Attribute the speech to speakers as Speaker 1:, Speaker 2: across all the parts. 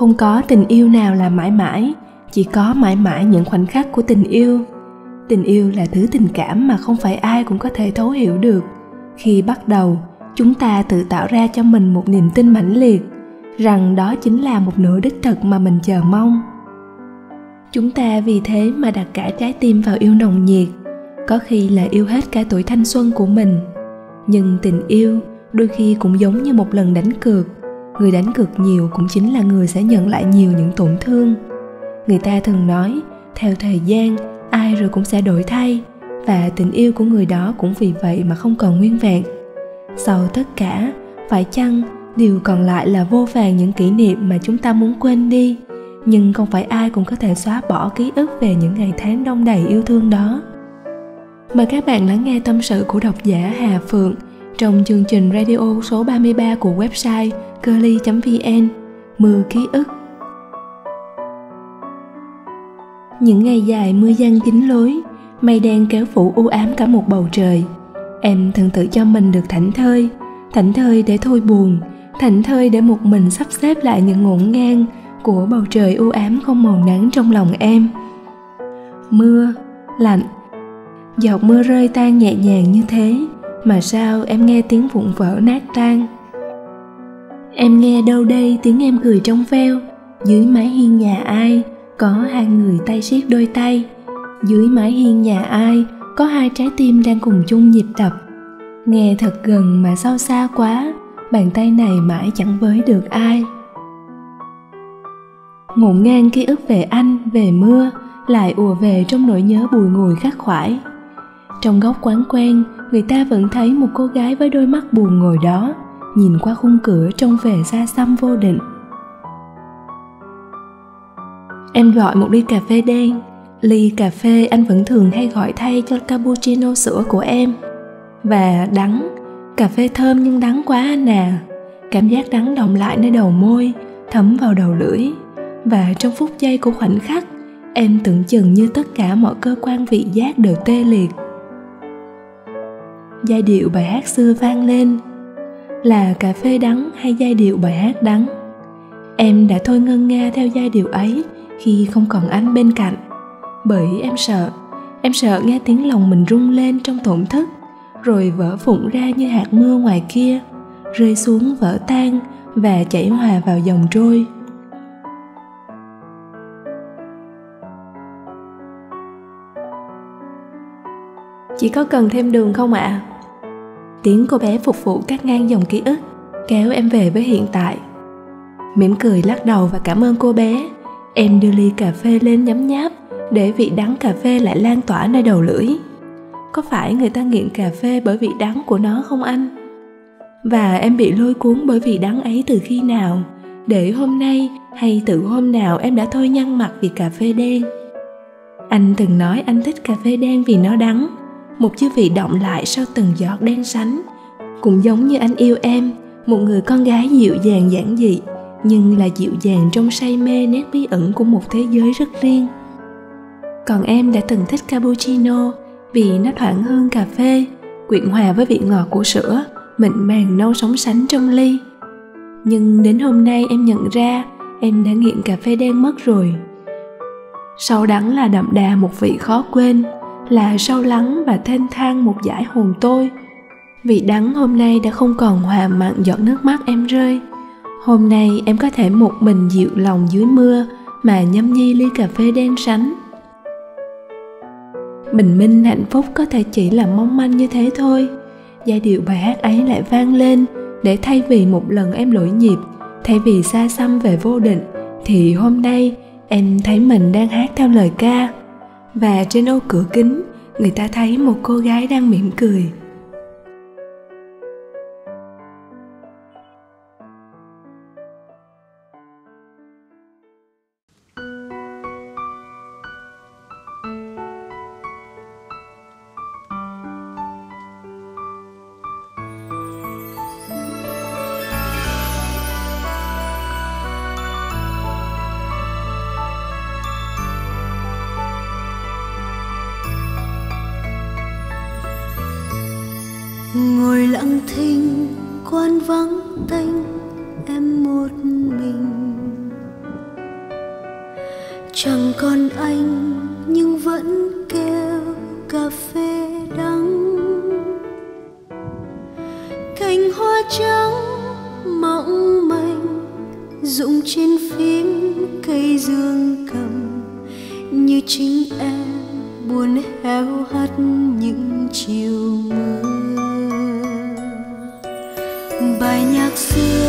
Speaker 1: không có tình yêu nào là mãi mãi, chỉ có mãi mãi những khoảnh khắc của tình yêu. Tình yêu là thứ tình cảm mà không phải ai cũng có thể thấu hiểu được. Khi bắt đầu, chúng ta tự tạo ra cho mình một niềm tin mãnh liệt, rằng đó chính là một nửa đích thực mà mình chờ mong. Chúng ta vì thế mà đặt cả trái tim vào yêu nồng nhiệt, có khi là yêu hết cả tuổi thanh xuân của mình. Nhưng tình yêu đôi khi cũng giống như một lần đánh cược người đánh cược nhiều cũng chính là người sẽ nhận lại nhiều những tổn thương. Người ta thường nói, theo thời gian, ai rồi cũng sẽ đổi thay, và tình yêu của người đó cũng vì vậy mà không còn nguyên vẹn. Sau tất cả, phải chăng điều còn lại là vô vàng những kỷ niệm mà chúng ta muốn quên đi, nhưng không phải ai cũng có thể xóa bỏ ký ức về những ngày tháng đông đầy yêu thương đó? Mời các bạn lắng nghe tâm sự của độc giả Hà Phượng trong chương trình radio số 33 của website curly.vn Mưa ký ức. Những ngày dài mưa giăng dính lối Mây đen kéo phủ u ám cả một bầu trời. Em thường tự cho mình được thảnh thơi Thảnh thơi để thôi buồn Thảnh thơi để một mình sắp xếp lại những ngổn ngang Của bầu trời u ám không màu nắng trong lòng em. Mưa, lạnh. Giọt mưa rơi tan nhẹ nhàng như thế Mà sao em nghe tiếng vụn vỡ nát tan? Em nghe đâu đây tiếng em cười trong veo. Dưới mái hiên nhà ai Có hai người tay siết đôi tay. Dưới mái hiên nhà ai Có hai trái tim đang cùng chung nhịp đập. Nghe thật gần mà sao xa quá Bàn tay này mãi chẳng với được ai. Ngổn ngang ký ức về anh, về mưa Lại ùa về trong nỗi nhớ bùi ngùi khắc khoải. Trong góc quán quen Người ta vẫn thấy một cô gái với đôi mắt buồn ngồi đó nhìn qua khung cửa trông về xa xăm vô định. Em gọi một ly cà phê đen. Ly cà phê anh vẫn thường hay gọi thay cho cappuccino sữa của em. Và đắng. Cà phê thơm nhưng đắng quá anh à. Cảm giác đắng động lại nơi đầu môi, thấm vào đầu lưỡi. Và trong phút giây của khoảnh khắc, em tưởng chừng như tất cả mọi cơ quan vị giác đều tê liệt. Giai điệu bài hát xưa vang lên là cà phê đắng hay giai điệu bài hát đắng. Em đã thôi ngân nga theo giai điệu ấy khi không còn anh bên cạnh. Bởi em sợ em sợ nghe tiếng lòng mình rung lên trong tổn thức rồi vỡ phụng ra như hạt mưa ngoài kia, rơi xuống vỡ tan và chảy hòa vào dòng trôi. Chỉ có cần thêm đường không ạ? à? Tiếng cô bé phục vụ cắt ngang dòng ký ức, kéo em về với hiện tại. Mỉm cười lắc đầu và cảm ơn cô bé. Em đưa ly cà phê lên nhấm nháp để vị đắng cà phê lại lan tỏa nơi đầu lưỡi. Có phải người ta nghiện cà phê bởi vị đắng của nó không anh? Và em bị lôi cuốn bởi vị đắng ấy từ khi nào? Để hôm nay hay từ hôm nào em đã thôi nhăn mặt vì cà phê đen? Anh từng nói anh thích cà phê đen vì nó đắng một chư vị động lại sau từng giọt đen sánh. Cũng giống như anh yêu em, một người con gái dịu dàng giản dị, nhưng là dịu dàng trong say mê nét bí ẩn của một thế giới rất riêng. Còn em đã từng thích cappuccino vì nó thoảng hương cà phê, quyện hòa với vị ngọt của sữa, mịn màng nâu sóng sánh trong ly. Nhưng đến hôm nay em nhận ra em đã nghiện cà phê đen mất rồi. Sâu đắng là đậm đà một vị khó quên là sâu lắng và thênh thang một dải hồn tôi. Vị đắng hôm nay đã không còn hòa mặn giọt nước mắt em rơi. Hôm nay em có thể một mình dịu lòng dưới mưa mà nhâm nhi ly cà phê đen sánh. Bình minh hạnh phúc có thể chỉ là mong manh như thế thôi. Giai điệu bài hát ấy lại vang lên để thay vì một lần em lỗi nhịp, thay vì xa xăm về vô định, thì hôm nay em thấy mình đang hát theo lời ca và trên ô cửa kính người ta thấy một cô gái đang mỉm cười.
Speaker 2: Rụng trên phím cây dương cầm. Như chính em buồn héo hắt những chiều mưa. Bài nhạc xưa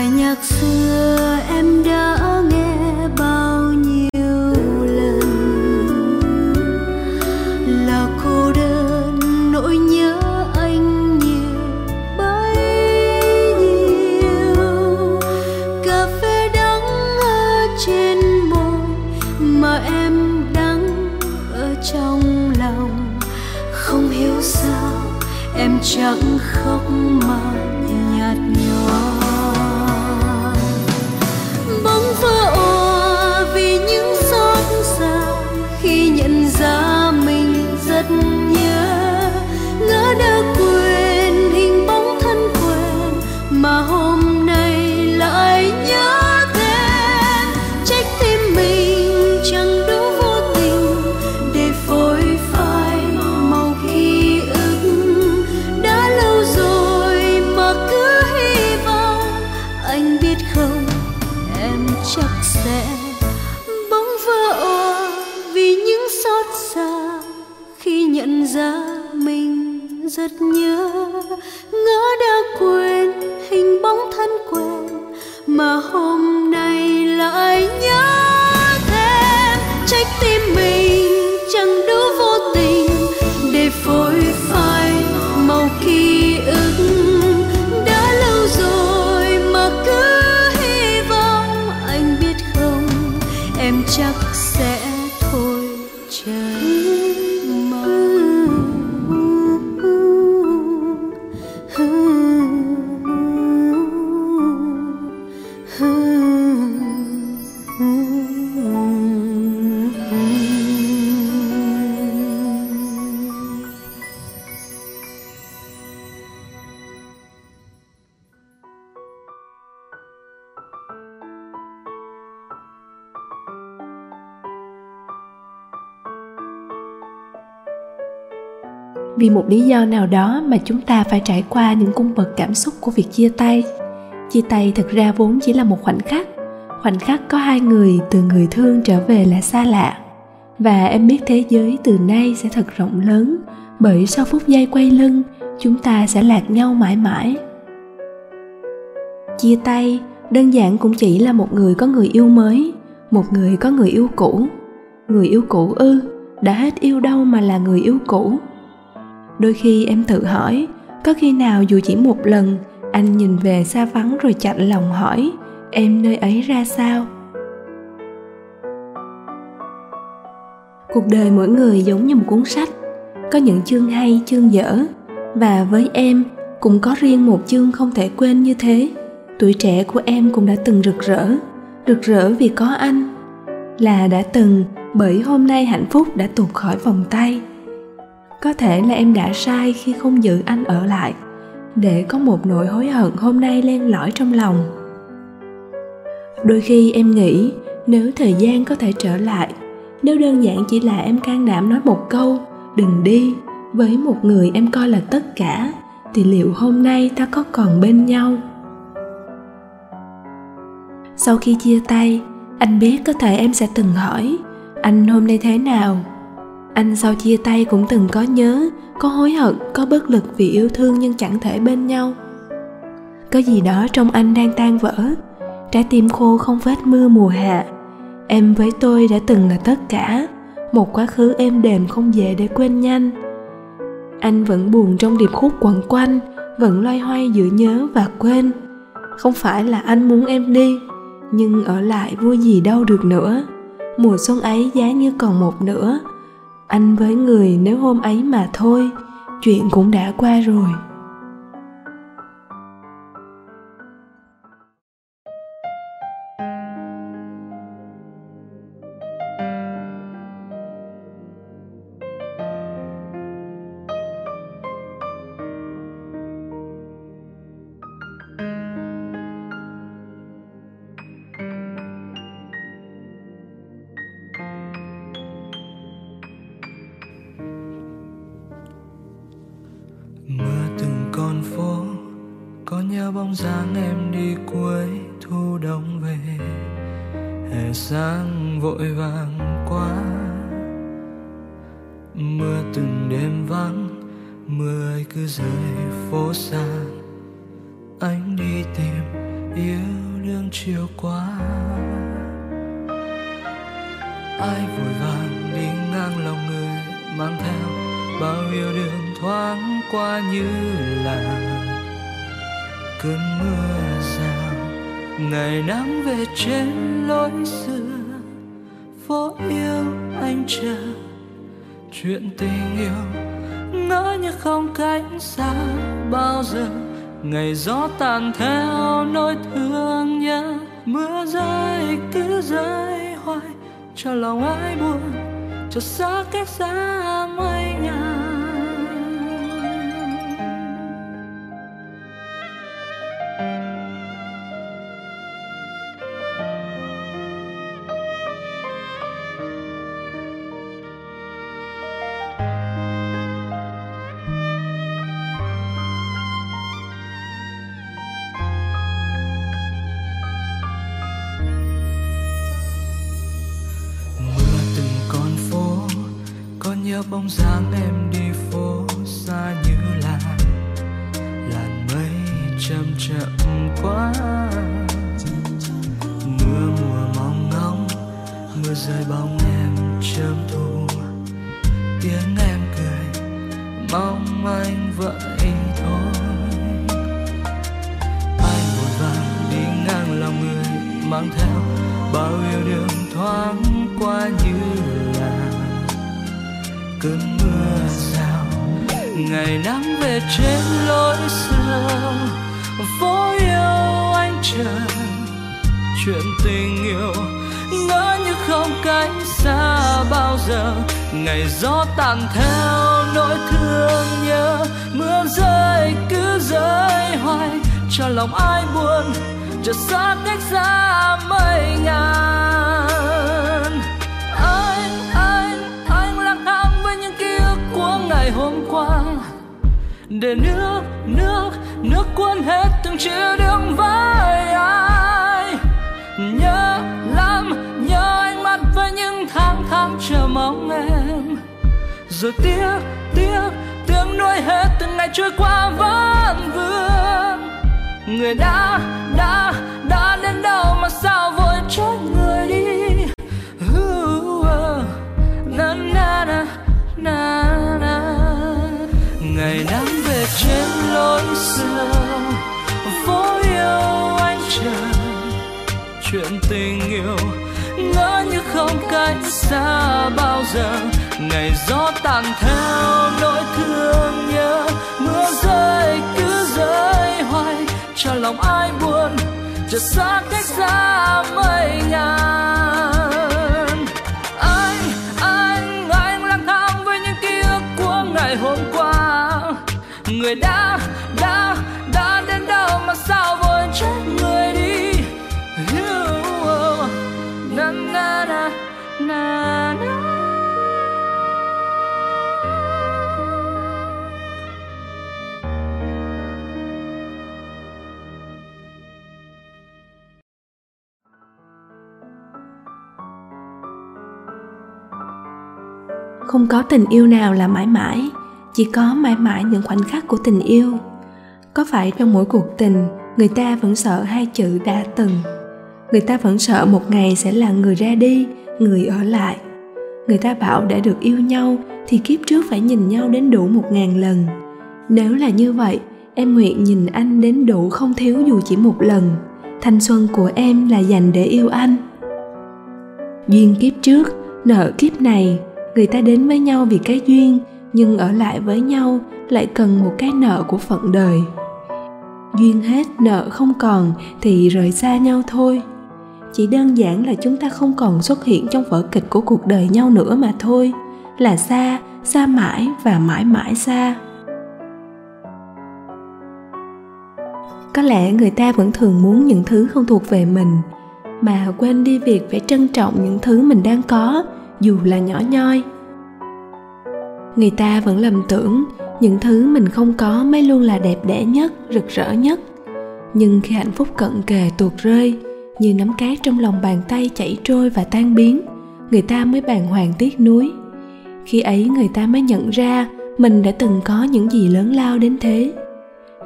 Speaker 2: bài nhạc xưa em đã nghe bao nhiêu lần. Là cô đơn nỗi nhớ anh nhiều, bấy nhiêu. Cà phê đắng ở trên môi mà em đắng ở trong lòng. Không hiểu sao em chẳng khóc mà biết không, em chắc sẽ bóng vỡ òa vì những xót xa khi nhận ra mình rất nhớ. Ngỡ đã quên hình bóng thân quen mà hôm nay lại nhớ thêm. Trách tim mình chẳng đủ vô tình để phôi
Speaker 1: vì một lý do nào đó mà chúng ta phải trải qua những cung bậc cảm xúc của việc chia tay. Chia tay thực ra vốn chỉ là một khoảnh khắc. Khoảnh khắc có hai người từ người thương trở về là xa lạ. Và em biết thế giới từ nay sẽ thật rộng lớn, bởi sau phút giây quay lưng, chúng ta sẽ lạc nhau mãi mãi. Chia tay đơn giản cũng chỉ là một người có người yêu mới, một người có người yêu cũ. Người yêu cũ ư, đã hết yêu đâu mà là người yêu cũ? Đôi khi em tự hỏi, có khi nào dù chỉ một lần, anh nhìn về xa vắng rồi chạnh lòng hỏi, em nơi ấy ra sao? Cuộc đời mỗi người giống như một cuốn sách. Có những chương hay, chương dở. Và với em, cũng có riêng một chương không thể quên như thế. Tuổi trẻ của em cũng đã từng rực rỡ. Rực rỡ vì có anh. Là đã từng, bởi hôm nay hạnh phúc đã tuột khỏi vòng tay có thể là em đã sai khi không giữ anh ở lại. Để có một nỗi hối hận hôm nay len lỏi trong lòng. Đôi khi em nghĩ, nếu thời gian có thể trở lại, nếu đơn giản chỉ là em can đảm nói một câu, đừng đi, với một người em coi là tất cả, thì liệu hôm nay ta có còn bên nhau? Sau khi chia tay, anh biết có thể em sẽ từng hỏi, anh hôm nay thế nào? Anh sau chia tay cũng từng có nhớ, có hối hận, có bất lực vì yêu thương nhưng chẳng thể bên nhau. Có gì đó trong anh đang tan vỡ, trái tim khô không vết mưa mùa hạ em với tôi đã từng là tất cả, một quá khứ êm đềm không dễ để quên nhanh. Anh vẫn buồn trong điệp khúc quẩn quanh, vẫn loay hoay giữa nhớ và quên. Không phải là anh muốn em đi, nhưng ở lại vui gì đâu được nữa. Mùa xuân ấy giá như còn một nữa anh với người nếu hôm ấy mà thôi chuyện cũng đã qua rồi.
Speaker 3: Bóng dáng em đi cuối thu đông về. Hè sáng vội vàng quá mưa từng đêm vắng, mưa ấy cứ rơi phố xa. Anh đi tìm yêu đương chiều qua. Ai vội vàng đi ngang lòng người mang theo bao yêu đương thoáng qua như là cơn mưa rào, ngày nắng về trên lối xưa. Phố yêu anh chờ, chuyện tình yêu ngỡ như không cách xa bao giờ. Ngày gió tàn theo nỗi thương nhớ, mưa rơi, cứ rơi hoài. Cho lòng ai buồn, cho xa cách xa mây nhà. Bóng dáng cơn mưa rào ngày nắng về trên lối xưa phố yêu anh chờ. Chuyện tình yêu ngỡ như không cách xa bao giờ. Ngày gió tàn theo nỗi thương nhớ, mưa rơi cứ rơi hoài. Cho lòng ai buồn, chợt xa cách xa mây ngàn để nước nước nước cuốn hết từng chữ đường vai ai. Nhớ lắm, nhớ ánh mắt với những tháng tháng chờ mong em. Rồi tiếc tiếc tiếng nuối hết từng ngày trôi qua vẫn vương. Người đã đã đã đến đâu mà sao vội trách người đi? Trang chuyện tình yêu ngỡ như không cách xa bao giờ ngày gió tàn theo nỗi thương nhớ mưa rơi cứ rơi hoài cho lòng ai buồn chợt xa cách xa
Speaker 1: có tình yêu nào là mãi mãi, chỉ có mãi mãi những khoảnh khắc của tình yêu. Có phải trong mỗi cuộc tình, người ta vẫn sợ hai chữ đã từng? Người ta vẫn sợ một ngày sẽ là người ra đi, người ở lại. Người ta bảo đã được yêu nhau thì kiếp trước phải nhìn nhau đến đủ một ngàn lần. Nếu là như vậy, em nguyện nhìn anh đến đủ không thiếu dù chỉ một lần. Thanh xuân của em là dành để yêu anh. Duyên kiếp trước, nợ kiếp này người ta đến với nhau vì cái duyên, nhưng ở lại với nhau lại cần một cái nợ của phận đời. Duyên hết, nợ không còn thì rời xa nhau thôi. Chỉ đơn giản là chúng ta không còn xuất hiện trong vở kịch của cuộc đời nhau nữa mà thôi, là xa xa mãi và mãi mãi xa. Có lẽ người ta vẫn thường muốn những thứ không thuộc về mình, mà quên đi việc phải trân trọng những thứ mình đang có dù là nhỏ nhoi. Người ta vẫn lầm tưởng những thứ mình không có mới luôn là đẹp đẽ nhất, rực rỡ nhất. Nhưng khi hạnh phúc cận kề tuột rơi, như nắm cát trong lòng bàn tay chảy trôi và tan biến, người ta mới bàng hoàng tiếc nuối. Khi ấy người ta mới nhận ra mình đã từng có những gì lớn lao đến thế.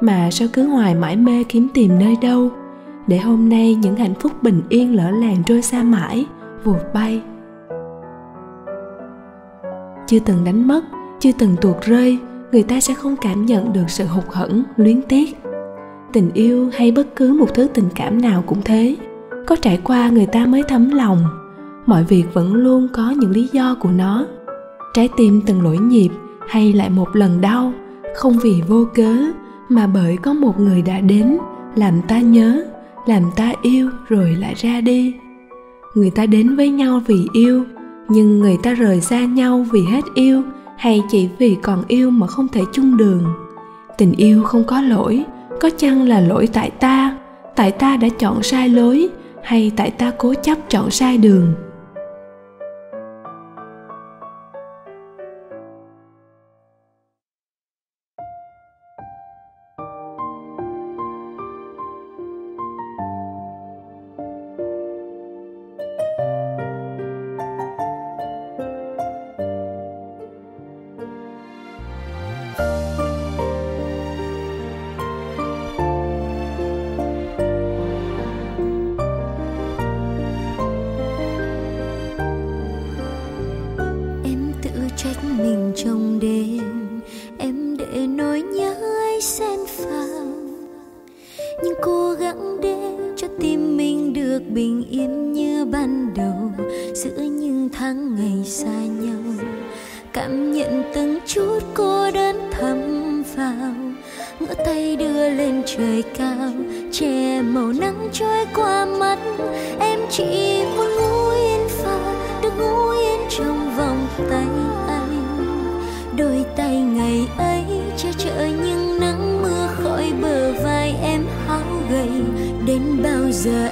Speaker 1: Mà sao cứ hoài mãi mê kiếm tìm nơi đâu, để hôm nay những hạnh phúc bình yên lỡ làng trôi xa mãi, vụt bay chưa từng đánh mất, chưa từng tuột rơi, người ta sẽ không cảm nhận được sự hụt hẫng, luyến tiếc. Tình yêu hay bất cứ một thứ tình cảm nào cũng thế. Có trải qua người ta mới thấm lòng. Mọi việc vẫn luôn có những lý do của nó. Trái tim từng lỗi nhịp hay lại một lần đau, không vì vô cớ, mà bởi có một người đã đến, làm ta nhớ, làm ta yêu rồi lại ra đi. Người ta đến với nhau vì yêu nhưng người ta rời xa nhau vì hết yêu hay chỉ vì còn yêu mà không thể chung đường? Tình yêu không có lỗi, có chăng là lỗi tại ta? Tại ta đã chọn sai lối hay tại ta cố chấp chọn sai đường? Yếm như ban đầu, giữa những tháng ngày xa nhau.
Speaker 4: Cảm nhận từng chút cô đơn thấm vào ngỡ tay đưa lên trời cao, che màu nắng trôi qua mắt. Em chỉ muốn ngủ yên pha được ngủ yên trong vòng tay anh. Đôi tay ngày ấy che chở những nắng mưa khỏi bờ vai em hao gầy. Đến bao giờ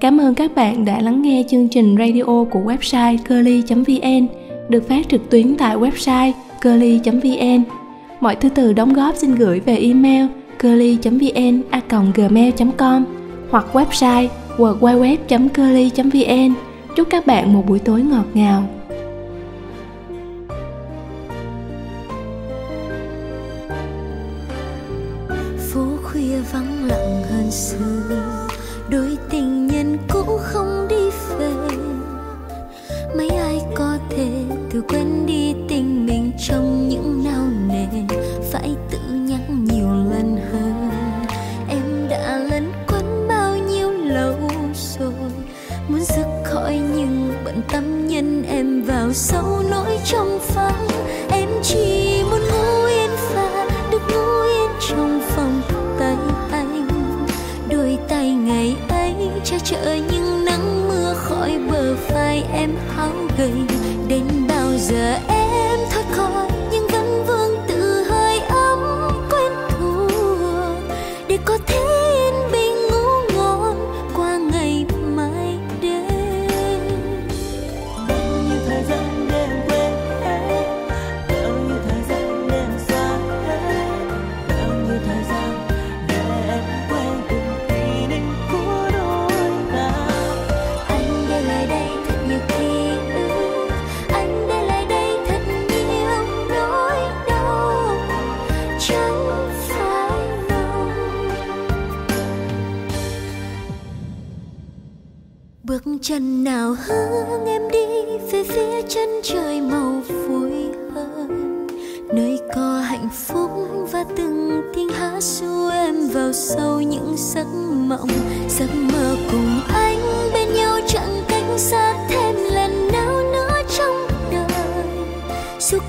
Speaker 1: Cảm ơn các bạn đã lắng nghe chương trình radio của website curly.vn được phát trực tuyến tại website curly.vn. Mọi thư từ đóng góp xin gửi về email curly.vn@gmail.com hoặc website www.curly.vn chúc các bạn một buổi tối ngọt ngào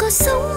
Speaker 4: dù có